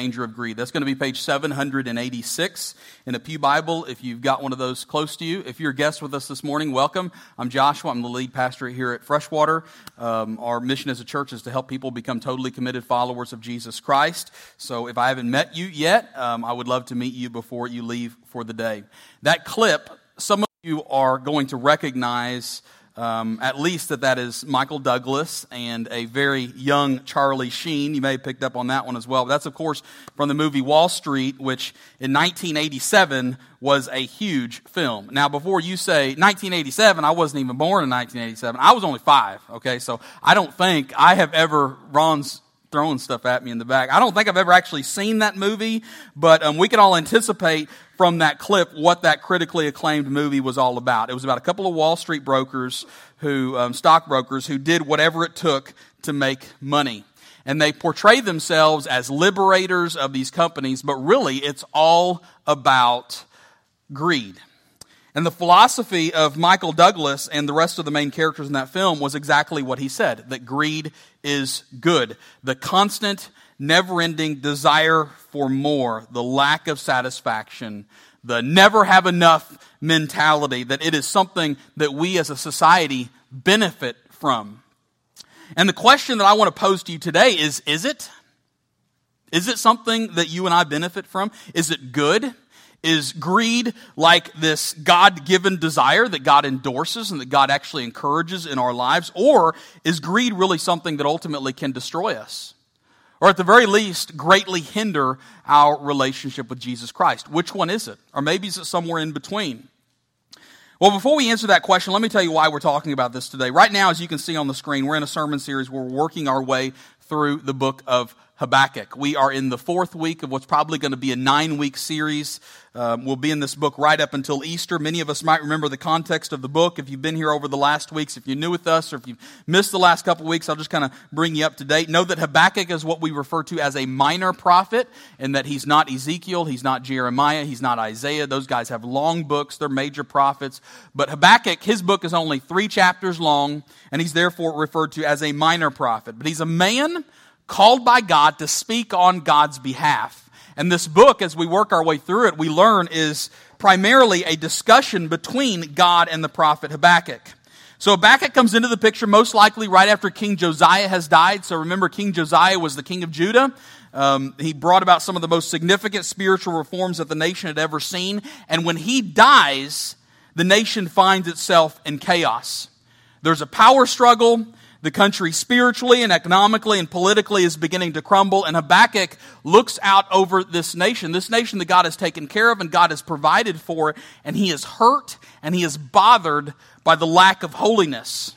Danger of Greed. That's going to be page 786 in a Pew Bible if you've got one of those close to you. If you're a guest with us this morning, welcome. I'm Joshua. I'm the lead pastor here at Freshwater. Um, our mission as a church is to help people become totally committed followers of Jesus Christ. So if I haven't met you yet, um, I would love to meet you before you leave for the day. That clip, some of you are going to recognize um, at least that that is Michael Douglas and a very young Charlie Sheen. You may have picked up on that one as well. But that's, of course, from the movie Wall Street, which in 1987 was a huge film. Now, before you say 1987, I wasn't even born in 1987. I was only five, okay? So I don't think I have ever, Ron's throwing stuff at me in the back. I don't think I've ever actually seen that movie, but um, we can all anticipate from that clip what that critically acclaimed movie was all about. It was about a couple of Wall Street brokers who, um, stockbrokers, who did whatever it took to make money. And they portray themselves as liberators of these companies, but really it's all about greed. And the philosophy of Michael Douglas and the rest of the main characters in that film was exactly what he said that greed is good. The constant, never ending desire for more, the lack of satisfaction, the never have enough mentality, that it is something that we as a society benefit from. And the question that I want to pose to you today is is it? Is it something that you and I benefit from? Is it good? Is greed like this God given desire that God endorses and that God actually encourages in our lives? Or is greed really something that ultimately can destroy us? Or at the very least, greatly hinder our relationship with Jesus Christ? Which one is it? Or maybe is it somewhere in between? Well, before we answer that question, let me tell you why we're talking about this today. Right now, as you can see on the screen, we're in a sermon series we're working our way through the book of Habakkuk. We are in the fourth week of what's probably going to be a nine week series. Um, we'll be in this book right up until Easter. Many of us might remember the context of the book if you've been here over the last weeks. If you're new with us or if you've missed the last couple weeks, I'll just kind of bring you up to date. Know that Habakkuk is what we refer to as a minor prophet, and that he's not Ezekiel, he's not Jeremiah, he's not Isaiah. Those guys have long books, they're major prophets. But Habakkuk, his book is only three chapters long, and he's therefore referred to as a minor prophet. But he's a man called by God to speak on God's behalf. And this book, as we work our way through it, we learn is primarily a discussion between God and the prophet Habakkuk. So Habakkuk comes into the picture most likely right after King Josiah has died. So remember, King Josiah was the king of Judah. Um, he brought about some of the most significant spiritual reforms that the nation had ever seen. And when he dies, the nation finds itself in chaos. There's a power struggle. The country spiritually and economically and politically is beginning to crumble, and Habakkuk looks out over this nation, this nation that God has taken care of and God has provided for, and he is hurt and he is bothered by the lack of holiness.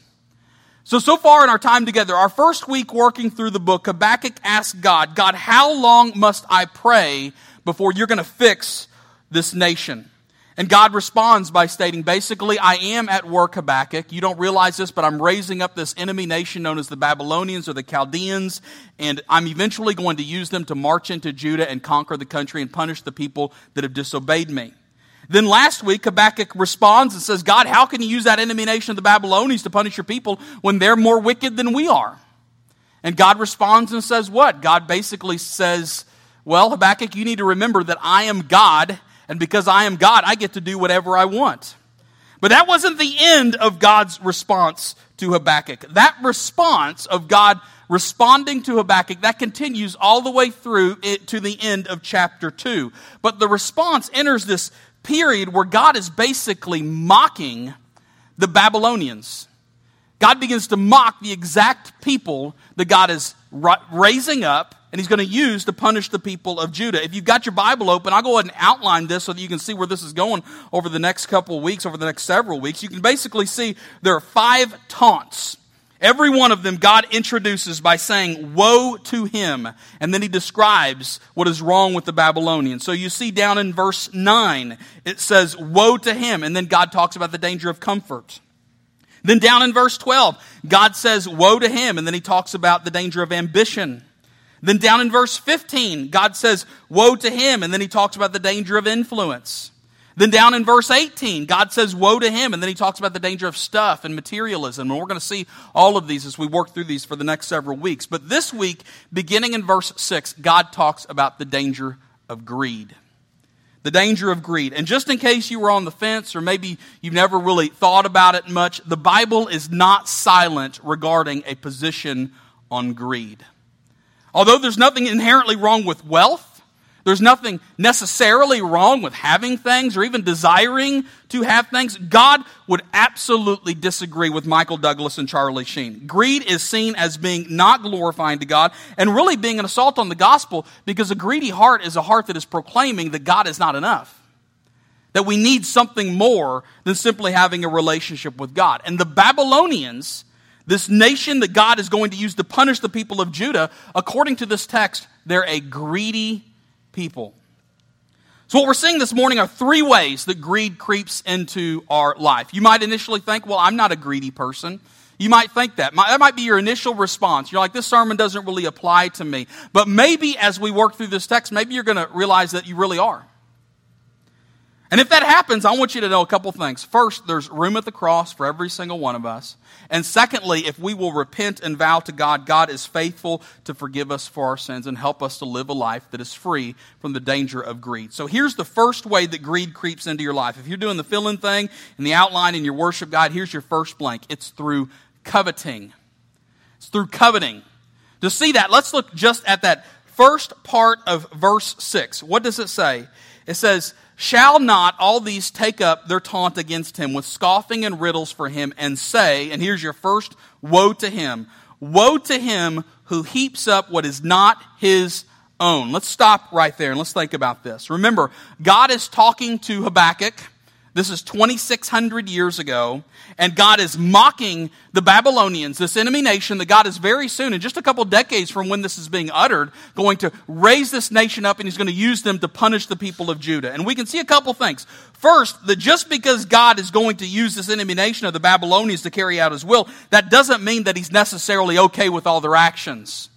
So, so far in our time together, our first week working through the book, Habakkuk asked God, God, how long must I pray before you're going to fix this nation? And God responds by stating, basically, I am at work, Habakkuk. You don't realize this, but I'm raising up this enemy nation known as the Babylonians or the Chaldeans, and I'm eventually going to use them to march into Judah and conquer the country and punish the people that have disobeyed me. Then last week, Habakkuk responds and says, God, how can you use that enemy nation of the Babylonians to punish your people when they're more wicked than we are? And God responds and says, What? God basically says, Well, Habakkuk, you need to remember that I am God and because I am God, I get to do whatever I want. But that wasn't the end of God's response to Habakkuk. That response of God responding to Habakkuk, that continues all the way through to the end of chapter 2. But the response enters this period where God is basically mocking the Babylonians. God begins to mock the exact people that God is raising up and he's going to use to punish the people of Judah. If you've got your Bible open, I'll go ahead and outline this so that you can see where this is going over the next couple of weeks, over the next several weeks. You can basically see there are five taunts. Every one of them God introduces by saying, Woe to him. And then he describes what is wrong with the Babylonians. So you see down in verse 9, it says, Woe to him. And then God talks about the danger of comfort. Then down in verse 12, God says, Woe to him. And then he talks about the danger of ambition. Then down in verse 15, God says, Woe to him. And then he talks about the danger of influence. Then down in verse 18, God says, Woe to him. And then he talks about the danger of stuff and materialism. And we're going to see all of these as we work through these for the next several weeks. But this week, beginning in verse 6, God talks about the danger of greed. The danger of greed. And just in case you were on the fence or maybe you've never really thought about it much, the Bible is not silent regarding a position on greed. Although there's nothing inherently wrong with wealth, there's nothing necessarily wrong with having things or even desiring to have things. God would absolutely disagree with Michael Douglas and Charlie Sheen. Greed is seen as being not glorifying to God and really being an assault on the gospel because a greedy heart is a heart that is proclaiming that God is not enough. That we need something more than simply having a relationship with God. And the Babylonians, this nation that God is going to use to punish the people of Judah, according to this text, they're a greedy people. So, what we're seeing this morning are three ways that greed creeps into our life. You might initially think, well, I'm not a greedy person. You might think that. That might be your initial response. You're like, this sermon doesn't really apply to me. But maybe as we work through this text, maybe you're going to realize that you really are. And if that happens, I want you to know a couple things. First, there's room at the cross for every single one of us. And secondly, if we will repent and vow to God, God is faithful to forgive us for our sins and help us to live a life that is free from the danger of greed. So here's the first way that greed creeps into your life. If you're doing the fill in thing and the outline in your worship guide, here's your first blank it's through coveting. It's through coveting. To see that, let's look just at that first part of verse 6. What does it say? It says, Shall not all these take up their taunt against him with scoffing and riddles for him and say, and here's your first woe to him, woe to him who heaps up what is not his own. Let's stop right there and let's think about this. Remember, God is talking to Habakkuk this is 2,600 years ago, and God is mocking the Babylonians, this enemy nation that God is very soon, in just a couple decades from when this is being uttered, going to raise this nation up and He's going to use them to punish the people of Judah. And we can see a couple things. First, that just because God is going to use this enemy nation of the Babylonians to carry out His will, that doesn't mean that He's necessarily okay with all their actions.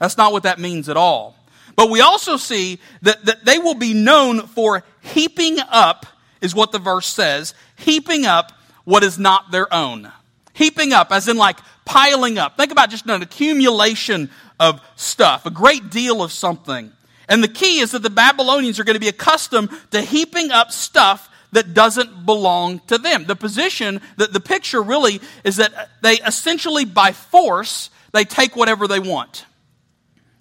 That's not what that means at all. But we also see that, that they will be known for heaping up is what the verse says heaping up what is not their own. Heaping up, as in like piling up. Think about just an accumulation of stuff, a great deal of something. And the key is that the Babylonians are going to be accustomed to heaping up stuff that doesn't belong to them. The position, the, the picture really is that they essentially, by force, they take whatever they want.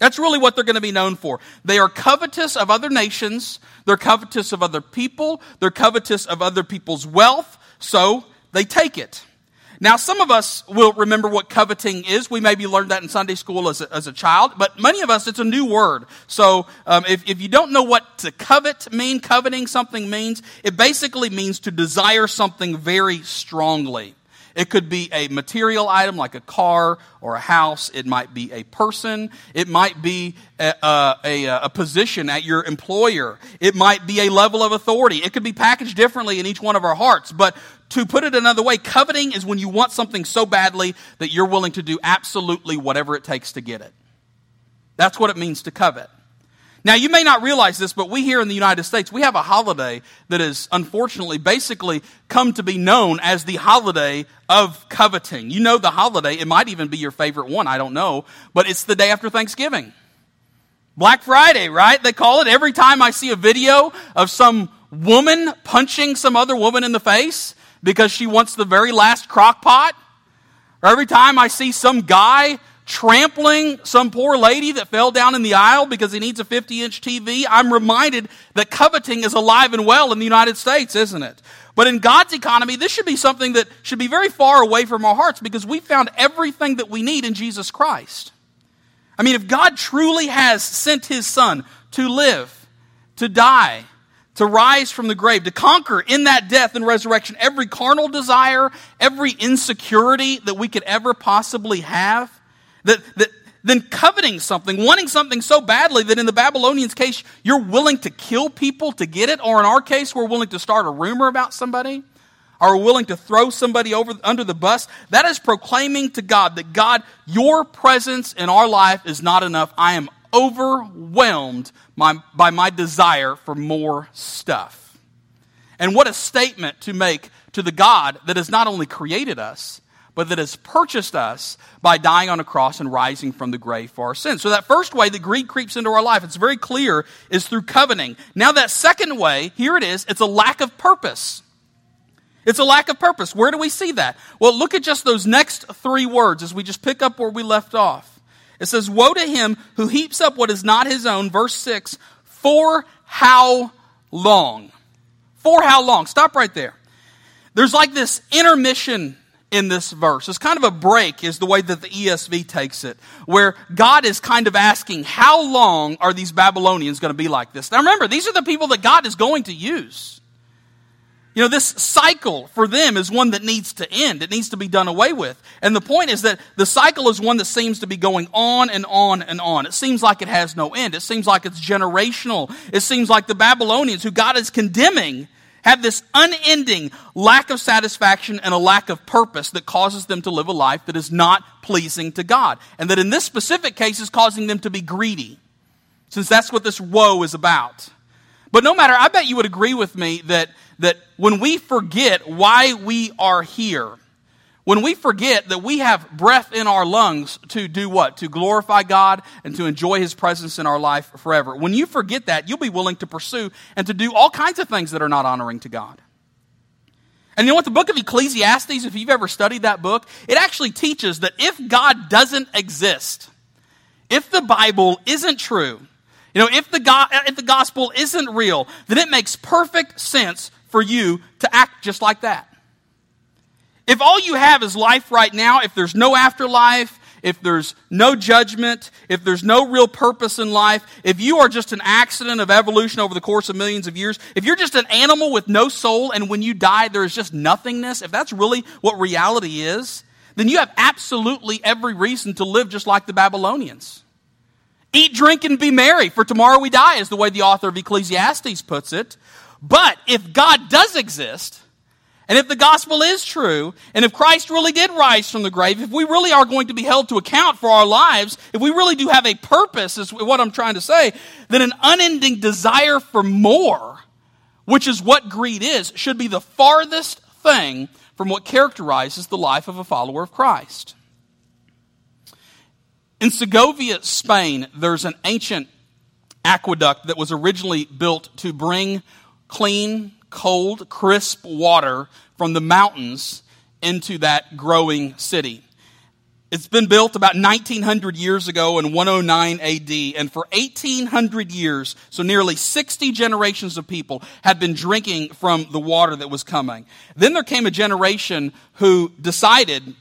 That's really what they're going to be known for. They are covetous of other nations, they're covetous of other people, they're covetous of other people's wealth, so they take it. Now, some of us will remember what coveting is. We maybe learned that in Sunday school as a, as a child, but many of us, it's a new word. So, um, if, if you don't know what to covet mean, coveting something means, it basically means to desire something very strongly. It could be a material item like a car or a house. It might be a person. It might be a, a, a, position at your employer. It might be a level of authority. It could be packaged differently in each one of our hearts. But to put it another way, coveting is when you want something so badly that you're willing to do absolutely whatever it takes to get it. That's what it means to covet. Now, you may not realize this, but we here in the United States, we have a holiday that is unfortunately basically come to be known as the holiday of coveting. You know the holiday, it might even be your favorite one, I don't know, but it's the day after Thanksgiving. Black Friday, right? They call it. Every time I see a video of some woman punching some other woman in the face because she wants the very last crock pot, or every time I see some guy trampling some poor lady that fell down in the aisle because he needs a 50 inch TV, I'm reminded that coveting is alive and well in the United States, isn't it? But in God's economy, this should be something that should be very far away from our hearts because we found everything that we need in Jesus Christ. I mean, if God truly has sent his son to live, to die, to rise from the grave, to conquer in that death and resurrection every carnal desire, every insecurity that we could ever possibly have, that, that, then coveting something, wanting something so badly that in the Babylonians' case, you're willing to kill people to get it, or in our case, we're willing to start a rumor about somebody, or willing to throw somebody over under the bus. That is proclaiming to God that God, your presence in our life is not enough. I am overwhelmed by, by my desire for more stuff. And what a statement to make to the God that has not only created us, but that has purchased us by dying on a cross and rising from the grave for our sins. So that first way that greed creeps into our life, it's very clear, is through coveting. Now that second way, here it is, it's a lack of purpose. It's a lack of purpose. Where do we see that? Well, look at just those next three words as we just pick up where we left off. It says, Woe to him who heaps up what is not his own, verse 6, for how long? For how long? Stop right there. There's like this intermission in this verse. It's kind of a break, is the way that the ESV takes it, where God is kind of asking, How long are these Babylonians going to be like this? Now remember, these are the people that God is going to use. You know, this cycle for them is one that needs to end. It needs to be done away with. And the point is that the cycle is one that seems to be going on and on and on. It seems like it has no end. It seems like it's generational. It seems like the Babylonians, who God is condemning, have this unending lack of satisfaction and a lack of purpose that causes them to live a life that is not pleasing to God. And that in this specific case is causing them to be greedy, since that's what this woe is about. But no matter, I bet you would agree with me that, that when we forget why we are here, when we forget that we have breath in our lungs to do what? To glorify God and to enjoy His presence in our life forever. When you forget that, you'll be willing to pursue and to do all kinds of things that are not honoring to God. And you know what? The book of Ecclesiastes, if you've ever studied that book, it actually teaches that if God doesn't exist, if the Bible isn't true, you know, if the, go- if the gospel isn't real, then it makes perfect sense for you to act just like that. If all you have is life right now, if there's no afterlife, if there's no judgment, if there's no real purpose in life, if you are just an accident of evolution over the course of millions of years, if you're just an animal with no soul and when you die there is just nothingness, if that's really what reality is, then you have absolutely every reason to live just like the Babylonians. Eat, drink, and be merry, for tomorrow we die, is the way the author of Ecclesiastes puts it. But if God does exist, and if the gospel is true, and if Christ really did rise from the grave, if we really are going to be held to account for our lives, if we really do have a purpose, is what I'm trying to say, then an unending desire for more, which is what greed is, should be the farthest thing from what characterizes the life of a follower of Christ. In Segovia, Spain, there's an ancient aqueduct that was originally built to bring clean, cold, crisp water from the mountains into that growing city. It's been built about 1900 years ago in 109 AD, and for 1800 years, so nearly 60 generations of people had been drinking from the water that was coming. Then there came a generation who decided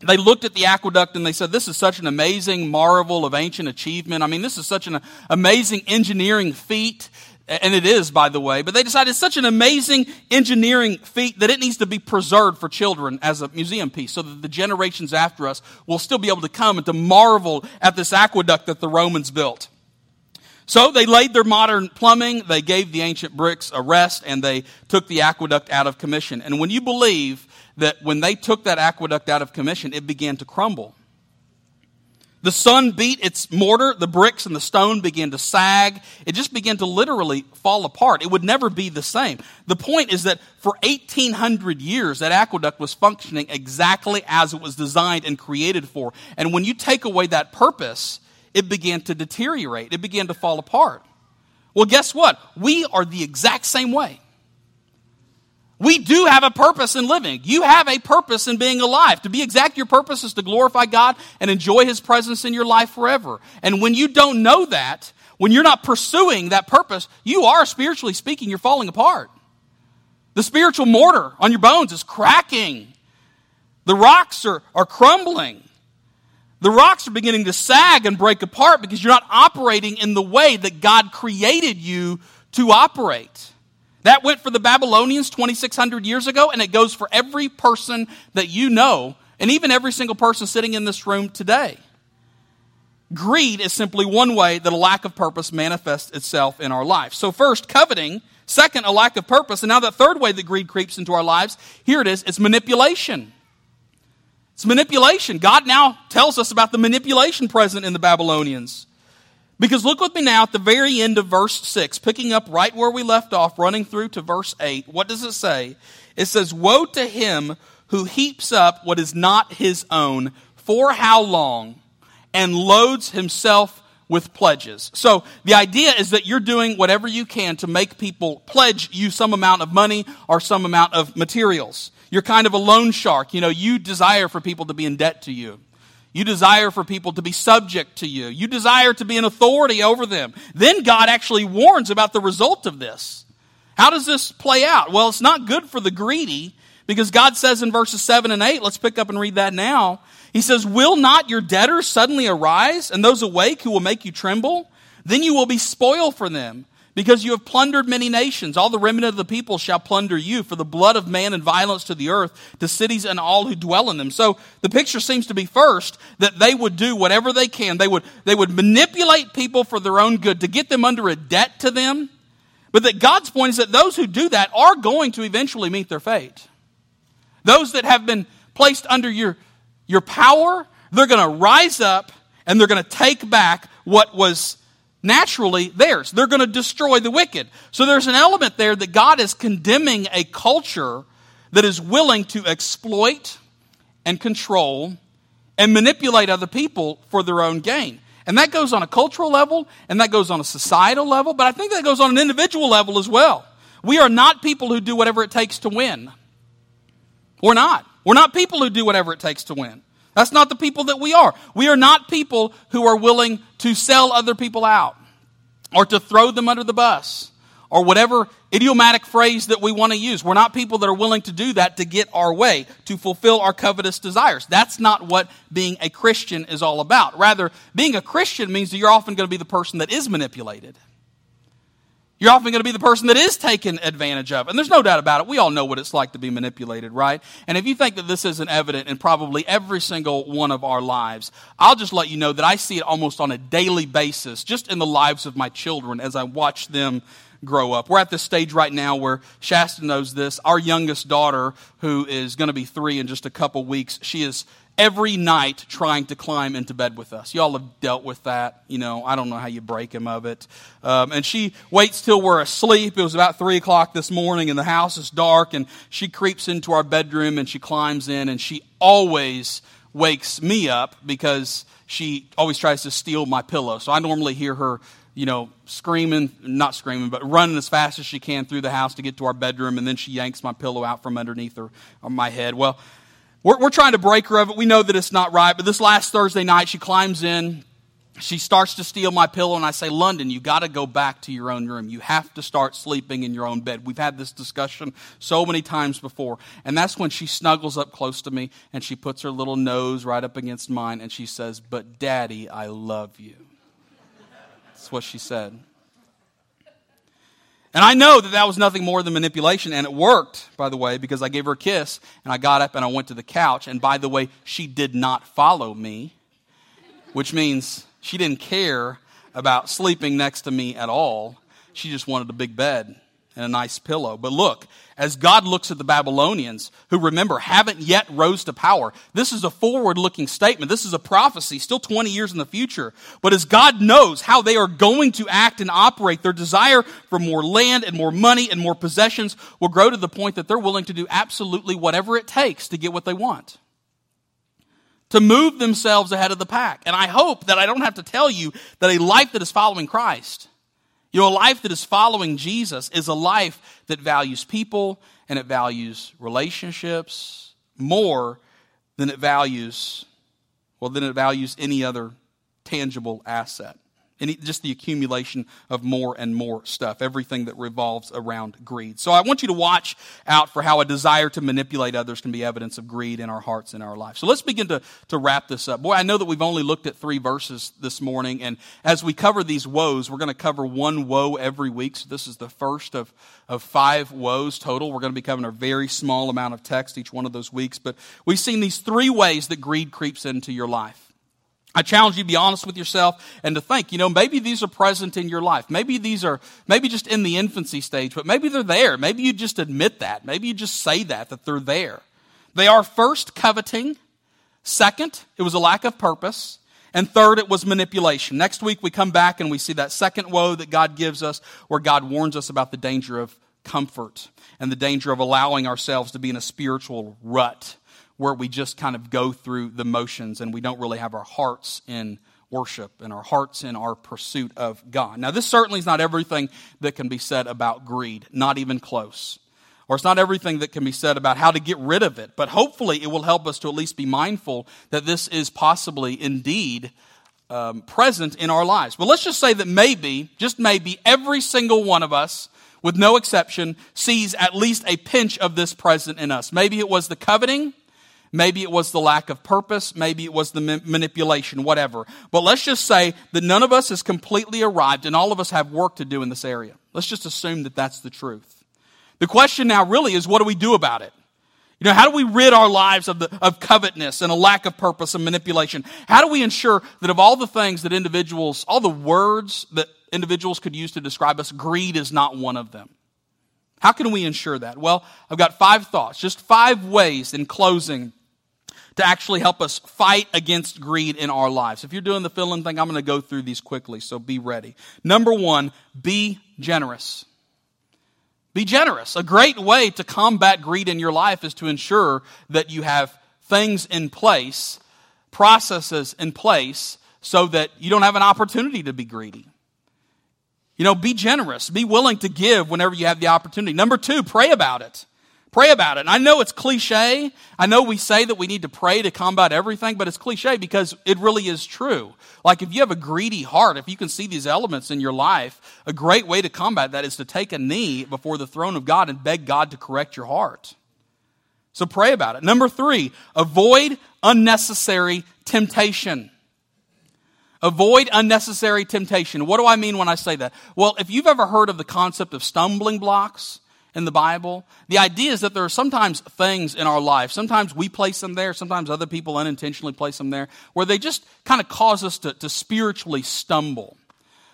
they looked at the aqueduct and they said, This is such an amazing marvel of ancient achievement. I mean, this is such an amazing engineering feat. And it is, by the way. But they decided it's such an amazing engineering feat that it needs to be preserved for children as a museum piece so that the generations after us will still be able to come and to marvel at this aqueduct that the Romans built. So they laid their modern plumbing, they gave the ancient bricks a rest, and they took the aqueduct out of commission. And when you believe that when they took that aqueduct out of commission, it began to crumble. The sun beat its mortar, the bricks and the stone began to sag. It just began to literally fall apart. It would never be the same. The point is that for 1800 years, that aqueduct was functioning exactly as it was designed and created for. And when you take away that purpose, it began to deteriorate, it began to fall apart. Well, guess what? We are the exact same way. We do have a purpose in living. You have a purpose in being alive. To be exact, your purpose is to glorify God and enjoy His presence in your life forever. And when you don't know that, when you're not pursuing that purpose, you are, spiritually speaking, you're falling apart. The spiritual mortar on your bones is cracking. The rocks are, are crumbling. The rocks are beginning to sag and break apart because you're not operating in the way that God created you to operate. That went for the Babylonians 2,600 years ago, and it goes for every person that you know, and even every single person sitting in this room today. Greed is simply one way that a lack of purpose manifests itself in our life. So, first, coveting. Second, a lack of purpose. And now, the third way that greed creeps into our lives, here it is it's manipulation. It's manipulation. God now tells us about the manipulation present in the Babylonians. Because look with me now at the very end of verse 6, picking up right where we left off, running through to verse 8. What does it say? It says, Woe to him who heaps up what is not his own, for how long? And loads himself with pledges. So the idea is that you're doing whatever you can to make people pledge you some amount of money or some amount of materials. You're kind of a loan shark. You know, you desire for people to be in debt to you. You desire for people to be subject to you. You desire to be an authority over them. Then God actually warns about the result of this. How does this play out? Well, it's not good for the greedy because God says in verses 7 and 8, let's pick up and read that now. He says, Will not your debtors suddenly arise, and those awake who will make you tremble? Then you will be spoil for them because you have plundered many nations. All the remnant of the people shall plunder you for the blood of man and violence to the earth, to cities and all who dwell in them. So the picture seems to be first that they would do whatever they can. They would, they would manipulate people for their own good to get them under a debt to them. But that God's point is that those who do that are going to eventually meet their fate. Those that have been placed under your, your power, they're going to rise up and they're going to take back what was naturally theirs. They're going to destroy the wicked. So there's an element there that God is condemning a culture that is willing to exploit and control and manipulate other people for their own gain. And that goes on a cultural level and that goes on a societal level, but I think that goes on an individual level as well. We are not people who do whatever it takes to win. We're not. We're not people who do whatever it takes to win. That's not the people that we are. We are not people who are willing to sell other people out or to throw them under the bus or whatever idiomatic phrase that we want to use. We're not people that are willing to do that to get our way, to fulfill our covetous desires. That's not what being a Christian is all about. Rather, being a Christian means that you're often going to be the person that is manipulated. You're often going to be the person that is taken advantage of. And there's no doubt about it. We all know what it's like to be manipulated, right? And if you think that this isn't evident in probably every single one of our lives, I'll just let you know that I see it almost on a daily basis, just in the lives of my children as I watch them grow up. We're at this stage right now where Shasta knows this. Our youngest daughter, who is going to be three in just a couple weeks, she is every night trying to climb into bed with us. Y'all have dealt with that. You know, I don't know how you break him of it. Um, and she waits till we're asleep. It was about 3 o'clock this morning, and the house is dark, and she creeps into our bedroom and she climbs in, and she always wakes me up because she always tries to steal my pillow. So I normally hear her you know, screaming, not screaming, but running as fast as she can through the house to get to our bedroom, and then she yanks my pillow out from underneath her my head. Well, we're, we're trying to break her of it. We know that it's not right. But this last Thursday night, she climbs in. She starts to steal my pillow, and I say, London, you got to go back to your own room. You have to start sleeping in your own bed. We've had this discussion so many times before. And that's when she snuggles up close to me, and she puts her little nose right up against mine, and she says, But, Daddy, I love you. That's what she said. And I know that that was nothing more than manipulation, and it worked, by the way, because I gave her a kiss, and I got up and I went to the couch. And by the way, she did not follow me, which means she didn't care about sleeping next to me at all. She just wanted a big bed and a nice pillow. But look, as God looks at the Babylonians, who remember haven't yet rose to power, this is a forward looking statement. This is a prophecy, still 20 years in the future. But as God knows how they are going to act and operate, their desire for more land and more money and more possessions will grow to the point that they're willing to do absolutely whatever it takes to get what they want. To move themselves ahead of the pack. And I hope that I don't have to tell you that a life that is following Christ you know, a life that is following Jesus is a life that values people and it values relationships more than it values, well, than it values any other tangible asset and just the accumulation of more and more stuff, everything that revolves around greed. So I want you to watch out for how a desire to manipulate others can be evidence of greed in our hearts and our life. So let's begin to, to wrap this up. Boy, I know that we've only looked at three verses this morning, and as we cover these woes, we're going to cover one woe every week. So this is the first of, of five woes total. We're going to be covering a very small amount of text each one of those weeks, but we've seen these three ways that greed creeps into your life. I challenge you to be honest with yourself and to think, you know, maybe these are present in your life. Maybe these are, maybe just in the infancy stage, but maybe they're there. Maybe you just admit that. Maybe you just say that, that they're there. They are first coveting. Second, it was a lack of purpose. And third, it was manipulation. Next week, we come back and we see that second woe that God gives us, where God warns us about the danger of comfort and the danger of allowing ourselves to be in a spiritual rut where we just kind of go through the motions and we don't really have our hearts in worship and our hearts in our pursuit of God. Now, this certainly is not everything that can be said about greed, not even close. Or it's not everything that can be said about how to get rid of it, but hopefully it will help us to at least be mindful that this is possibly indeed um, present in our lives. But let's just say that maybe, just maybe, every single one of us, with no exception, sees at least a pinch of this present in us. Maybe it was the coveting. Maybe it was the lack of purpose. Maybe it was the ma- manipulation, whatever. But let's just say that none of us has completely arrived and all of us have work to do in this area. Let's just assume that that's the truth. The question now really is what do we do about it? You know, how do we rid our lives of, the, of covetousness and a lack of purpose and manipulation? How do we ensure that of all the things that individuals, all the words that individuals could use to describe us, greed is not one of them? How can we ensure that? Well, I've got five thoughts, just five ways in closing to actually help us fight against greed in our lives. If you're doing the fill in thing, I'm going to go through these quickly, so be ready. Number one, be generous. Be generous. A great way to combat greed in your life is to ensure that you have things in place, processes in place, so that you don't have an opportunity to be greedy. You know, be generous. Be willing to give whenever you have the opportunity. Number two, pray about it. Pray about it. And I know it's cliche. I know we say that we need to pray to combat everything, but it's cliche because it really is true. Like if you have a greedy heart, if you can see these elements in your life, a great way to combat that is to take a knee before the throne of God and beg God to correct your heart. So pray about it. Number three, avoid unnecessary temptation. Avoid unnecessary temptation. What do I mean when I say that? Well, if you've ever heard of the concept of stumbling blocks, in the Bible. The idea is that there are sometimes things in our life, sometimes we place them there, sometimes other people unintentionally place them there, where they just kind of cause us to, to spiritually stumble.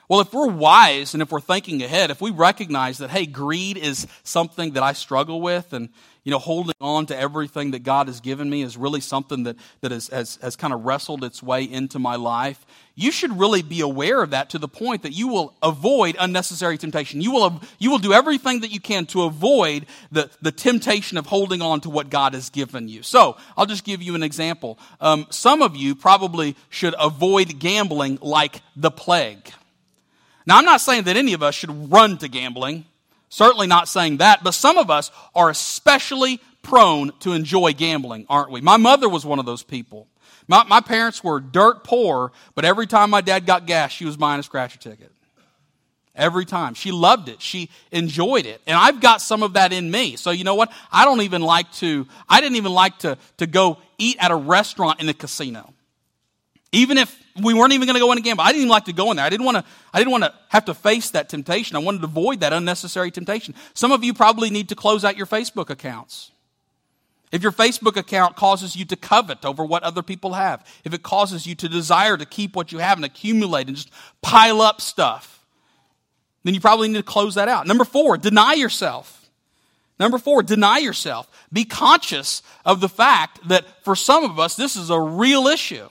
Well, if we're wise and if we're thinking ahead, if we recognize that, hey, greed is something that I struggle with and you know, holding on to everything that God has given me is really something that, that has, has, has kind of wrestled its way into my life. You should really be aware of that to the point that you will avoid unnecessary temptation. You will, you will do everything that you can to avoid the, the temptation of holding on to what God has given you. So, I'll just give you an example. Um, some of you probably should avoid gambling like the plague. Now, I'm not saying that any of us should run to gambling. Certainly not saying that, but some of us are especially prone to enjoy gambling, aren't we? My mother was one of those people. My, my parents were dirt poor, but every time my dad got gas, she was buying a scratcher ticket. Every time. She loved it. She enjoyed it. And I've got some of that in me. So you know what? I don't even like to, I didn't even like to, to go eat at a restaurant in a casino. Even if we weren't even going to go in and gamble. I didn't even like to go in there. I didn't want to, I didn't want to have to face that temptation. I wanted to avoid that unnecessary temptation. Some of you probably need to close out your Facebook accounts. If your Facebook account causes you to covet over what other people have, if it causes you to desire to keep what you have and accumulate and just pile up stuff, then you probably need to close that out. Number four, deny yourself. Number four, deny yourself. Be conscious of the fact that for some of us, this is a real issue.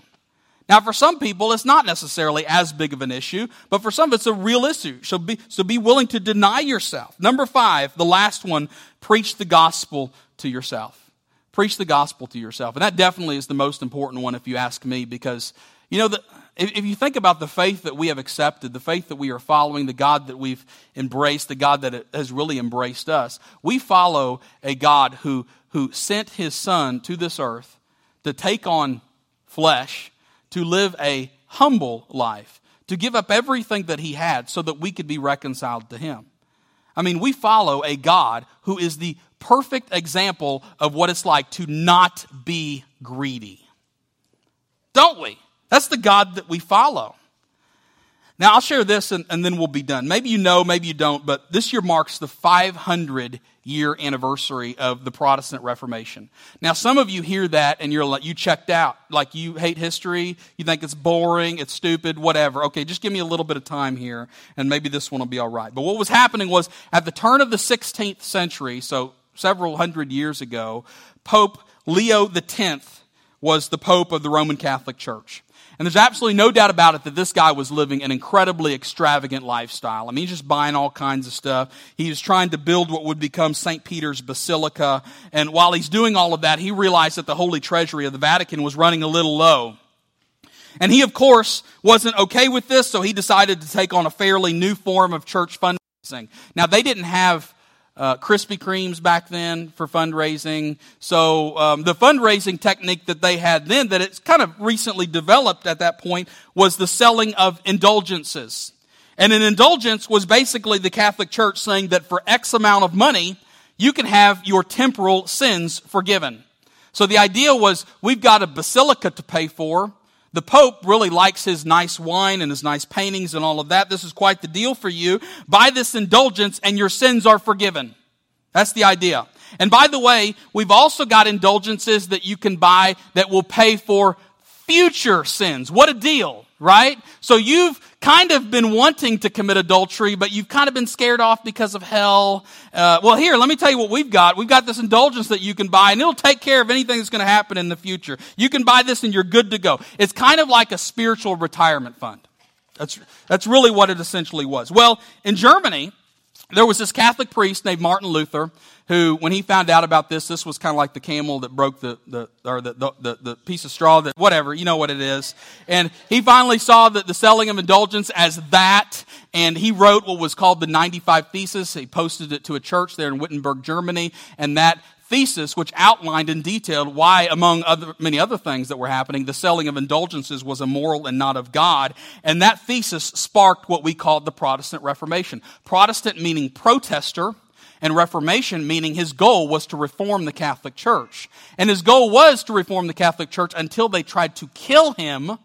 Now, for some people, it's not necessarily as big of an issue, but for some, it's a real issue. So be, so be willing to deny yourself. Number five, the last one, preach the gospel to yourself. Preach the gospel to yourself. And that definitely is the most important one, if you ask me, because, you know, the, if, if you think about the faith that we have accepted, the faith that we are following, the God that we've embraced, the God that has really embraced us, we follow a God who, who sent his son to this earth to take on flesh to live a humble life, to give up everything that he had so that we could be reconciled to him. I mean, we follow a God who is the perfect example of what it's like to not be greedy. Don't we? That's the God that we follow. Now, I'll share this and, and, then we'll be done. Maybe you know, maybe you don't, but this year marks the 500 year anniversary of the Protestant Reformation. Now, some of you hear that and you're like, you checked out. Like you hate history, you think it's boring, it's stupid, whatever. Okay, just give me a little bit of time here and maybe this one will be all right. But what was happening was at the turn of the 16th century, so several hundred years ago, Pope Leo X was the Pope of the Roman Catholic Church. And there's absolutely no doubt about it that this guy was living an incredibly extravagant lifestyle. I mean, he's just buying all kinds of stuff. He was trying to build what would become St. Peter's Basilica. And while he's doing all of that, he realized that the Holy Treasury of the Vatican was running a little low. And he, of course, wasn't okay with this, so he decided to take on a fairly new form of church fundraising. Now, they didn't have uh, Krispy Kremes back then for fundraising. So um, the fundraising technique that they had then, that it's kind of recently developed at that point, was the selling of indulgences. And an indulgence was basically the Catholic Church saying that for X amount of money, you can have your temporal sins forgiven. So the idea was we've got a basilica to pay for. The Pope really likes his nice wine and his nice paintings and all of that. This is quite the deal for you. Buy this indulgence and your sins are forgiven. That's the idea. And by the way, we've also got indulgences that you can buy that will pay for future sins. What a deal, right? So you've kind of been wanting to commit adultery, but you've kind of been scared off because of hell. Uh, well, here, let me tell you what we've got. We've got this indulgence that you can buy, and it'll take care of anything that's going to happen in the future. You can buy this and you're good to go. It's kind of like a spiritual retirement fund. That's, that's really what it essentially was. Well, in Germany, there was this Catholic priest named Martin Luther who, when he found out about this, this was kind of like the camel that broke the, the or the, the, the, piece of straw that, whatever, you know what it is. And he finally saw that the selling of indulgence as that, and he wrote what was called the 95 Thesis. He posted it to a church there in Wittenberg, Germany, and that thesis, which outlined in detail why, among other, many other things that were happening, the selling of indulgences was immoral and not of God. And that thesis sparked what we called the Protestant Reformation. Protestant meaning protester, and Reformation, meaning his goal was to reform the Catholic Church. And his goal was to reform the Catholic Church until they tried to kill him.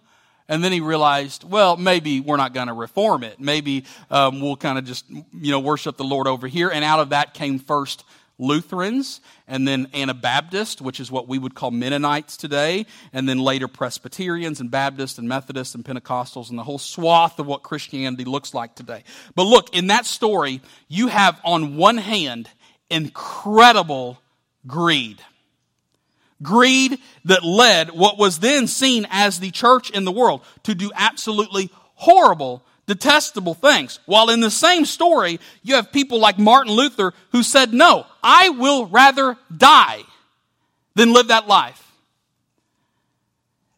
And then he realized, well, maybe we're not going to reform it. Maybe um, we'll kind of just, you know, worship the Lord over here. And out of that came first Lutherans, and then Anabaptists, which is what we would call Mennonites today, and then later Presbyterians and Baptists and Methodists and Pentecostals and the whole swath of what Christianity looks like today. But look, in that story, you have on one hand incredible greed. Greed that led what was then seen as the church in the world to do absolutely horrible detestable things. While in the same story, you have people like Martin Luther who said, No, I will rather die than live that life.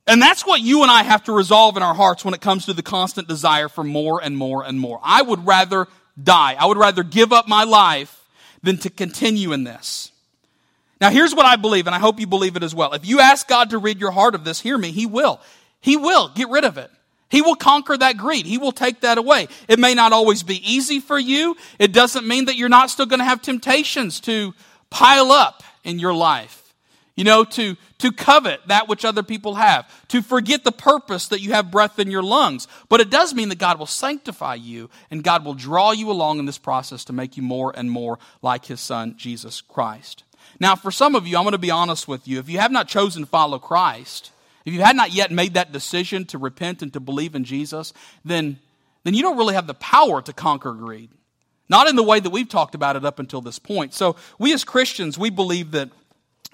And that's what you and I have to resolve in our hearts when it comes to the constant desire for more and more and more. I would rather die. I would rather give up my life than to continue in this. Now, here's what I believe, and I hope you believe it as well. If you ask God to rid your heart of this, hear me, He will. He will get rid of it. He will conquer that greed. He will take that away. It may not always be easy for you. It doesn't mean that you're not still going to have temptations to pile up in your life. You know, to, to covet that which other people have, to forget the purpose that you have breath in your lungs. But it does mean that God will sanctify you and God will draw you along in this process to make you more and more like His Son, Jesus Christ. Now, for some of you, I'm going to be honest with you. If you have not chosen to follow Christ, if you had not yet made that decision to repent and to believe in Jesus, then, then you don't really have the power to conquer greed. Not in the way that we've talked about it up until this point. So, we as Christians, we believe that,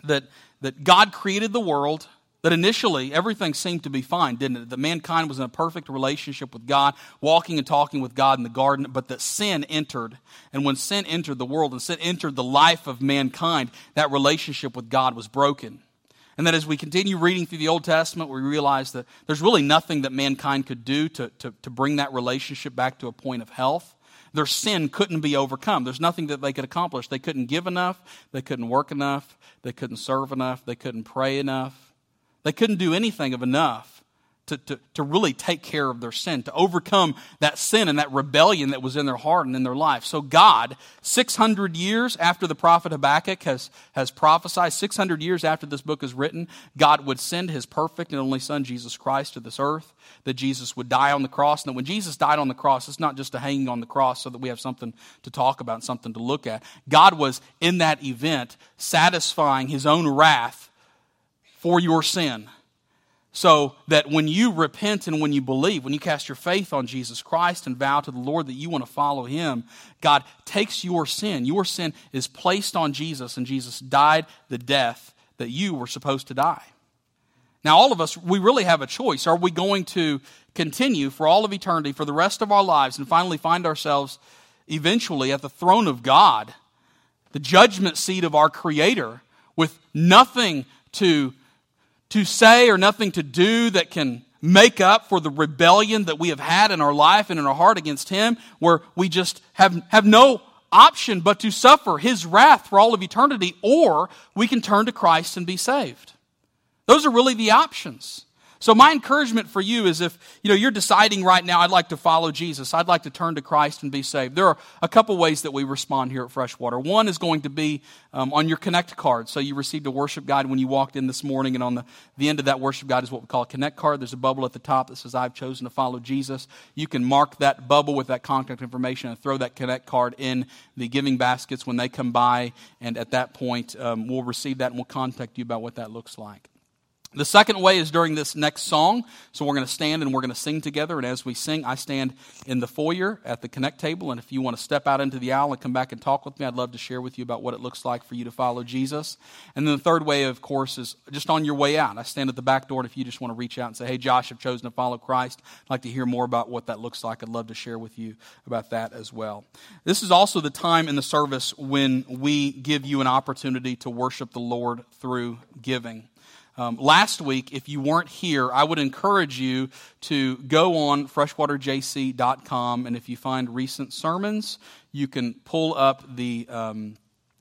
that, that God created the world, that initially everything seemed to be fine, didn't it? That mankind was in a perfect relationship with God, walking and talking with God in the garden, but that sin entered. And when sin entered the world and sin entered the life of mankind, that relationship with God was broken. And that as we continue reading through the Old Testament, we realize that there's really nothing that mankind could do to, to, to bring that relationship back to a point of health. Their sin couldn't be overcome. There's nothing that they could accomplish. They couldn't give enough. They couldn't work enough. They couldn't serve enough. They couldn't pray enough. They couldn't do anything of enough to, to, to really take care of their sin, to overcome that sin and that rebellion that was in their heart and in their life. So, God, 600 years after the prophet Habakkuk has, has prophesied, 600 years after this book is written, God would send his perfect and only Son, Jesus Christ, to this earth, that Jesus would die on the cross. And that when Jesus died on the cross, it's not just a hanging on the cross so that we have something to talk about something to look at. God was in that event satisfying his own wrath for your sin so that when you repent and when you believe, when you cast your faith on Jesus Christ and vow to the Lord that you want to follow Him, God takes your sin. Your sin is placed on Jesus, and Jesus died the death that you were supposed to die. Now, all of us, we really have a choice. Are we going to continue for all of eternity, for the rest of our lives, and finally find ourselves eventually at the throne of God, the judgment seat of our Creator, with nothing to, to say or nothing to do that can make up for the rebellion that we have had in our life and in our heart against Him, where we just have, have no option but to suffer His wrath for all of eternity, or we can turn to Christ and be saved. Those are really the options. So my encouragement for you is if you know you're deciding right now I'd like to follow Jesus, I'd like to turn to Christ and be saved. There are a couple ways that we respond here at Freshwater. One is going to be um, on your Connect card. So you received a worship guide when you walked in this morning, and on the, the end of that worship guide is what we call a Connect card. There's a bubble at the top that says I've chosen to follow Jesus. You can mark that bubble with that contact information and throw that Connect card in the giving baskets when they come by, and at that point um, we'll receive that and we'll contact you about what that looks like. The second way is during this next song. So we're going to stand and we're going to sing together. And as we sing, I stand in the foyer at the Connect table. And if you want to step out into the aisle and come back and talk with me, I'd love to share with you about what it looks like for you to follow Jesus. And then the third way, of course, is just on your way out. I stand at the back door. And if you just want to reach out and say, hey, Josh, I've chosen to follow Christ, I'd like to hear more about what that looks like. I'd love to share with you about that as well. This is also the time in the service when we give you an opportunity to worship the Lord through giving. Um, last week, if you weren't here, I would encourage you to go on freshwaterjc.com, and if you find recent sermons, you can pull up the um,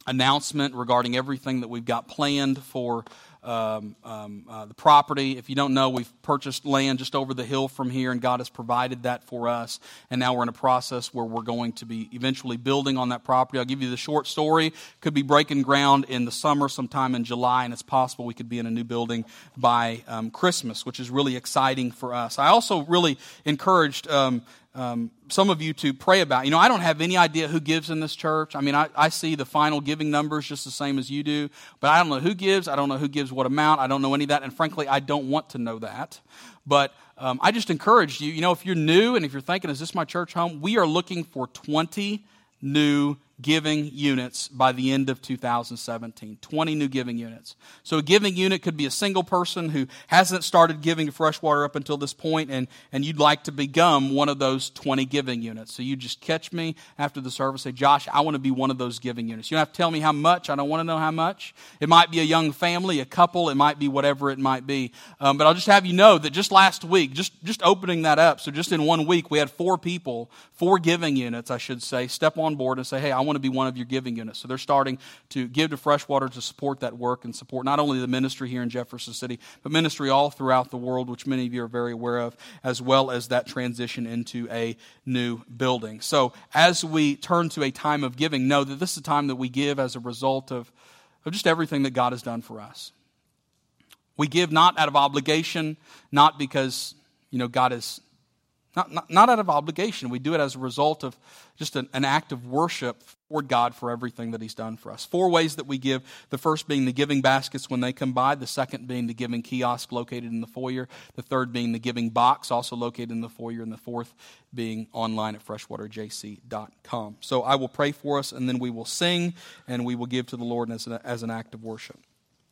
announcement regarding everything that we've got planned for um, um, uh, the property. If you don't know, we've purchased land just over the hill from here, and God has provided that for us. And now we're in a process where we're going to be eventually building on that property. I'll give you the short story. Could be breaking ground in the summer, sometime in July, and it's possible we could be in a new building by um, Christmas, which is really exciting for us. I also really encouraged um, um, some of you to pray about. You know, I don't have any idea who gives in this church. I mean, I, I see the final giving numbers just the same as you do, but I don't know who gives. I don't know who gives what amount. I don't know any of that. And frankly, I don't want to know that. But um, I just encourage you, you know, if you're new and if you're thinking, is this my church home? We are looking for 20 new giving units by the end of 2017. 20 new giving units. So a giving unit could be a single person who hasn't started giving to Freshwater up until this point and, and you'd like to become one of those 20 giving units. So you just catch me after the service, say, Josh, I want to be one of those giving units. You don't have to tell me how much. I don't want to know how much. It might be a young family, a couple. It might be whatever it might be. Um, but I'll just have you know that just last week, just, just opening that up, so just in one week, we had four people, four giving units, I should say, step on board and say, hey, I want to be one of your giving units. So they're starting to give to Freshwater to support that work and support not only the ministry here in Jefferson City, but ministry all throughout the world, which many of you are very aware of, as well as that transition into a new building. So as we turn to a time of giving, know that this is a time that we give as a result of, of just everything that God has done for us. We give not out of obligation, not because, you know, God is not, not, not, out of obligation. We do it as a result of just an, an, act of worship toward God for everything that He's done for us. Four ways that we give. The first being the giving baskets when they come by. The second being the giving kiosk located in the foyer. The third being the giving box also located in the foyer. And the fourth being online at freshwaterjc.com. So I will pray for us and then we will sing and we will give to the Lord as an, as an act of worship.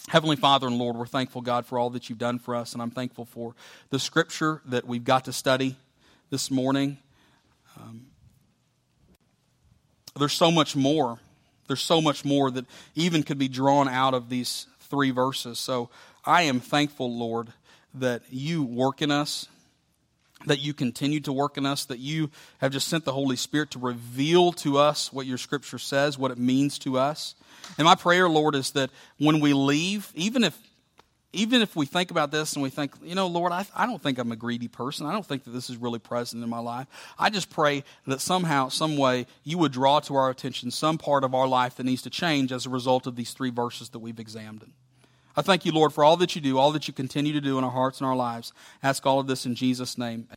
Heavenly Father and Lord, we're thankful, God, for all that you've done for us, and I'm thankful for the scripture that we've got to study this morning. Um, there's so much more. There's so much more that even could be drawn out of these three verses. So I am thankful, Lord, that you work in us, that you continue to work in us, that you have just sent the Holy Spirit to reveal to us what your scripture says, what it means to us. And my prayer, Lord, is that when we leave, even if even if we think about this and we think, you know, Lord, I, I don't think I'm a greedy person. I don't think that this is really present in my life. I just pray that somehow, some way, you would draw to our attention some part of our life that needs to change as a result of these three verses that we've examined. I thank you, Lord, for all that you do, all that you continue to do in our hearts and our lives. I ask all of this in Jesus' name.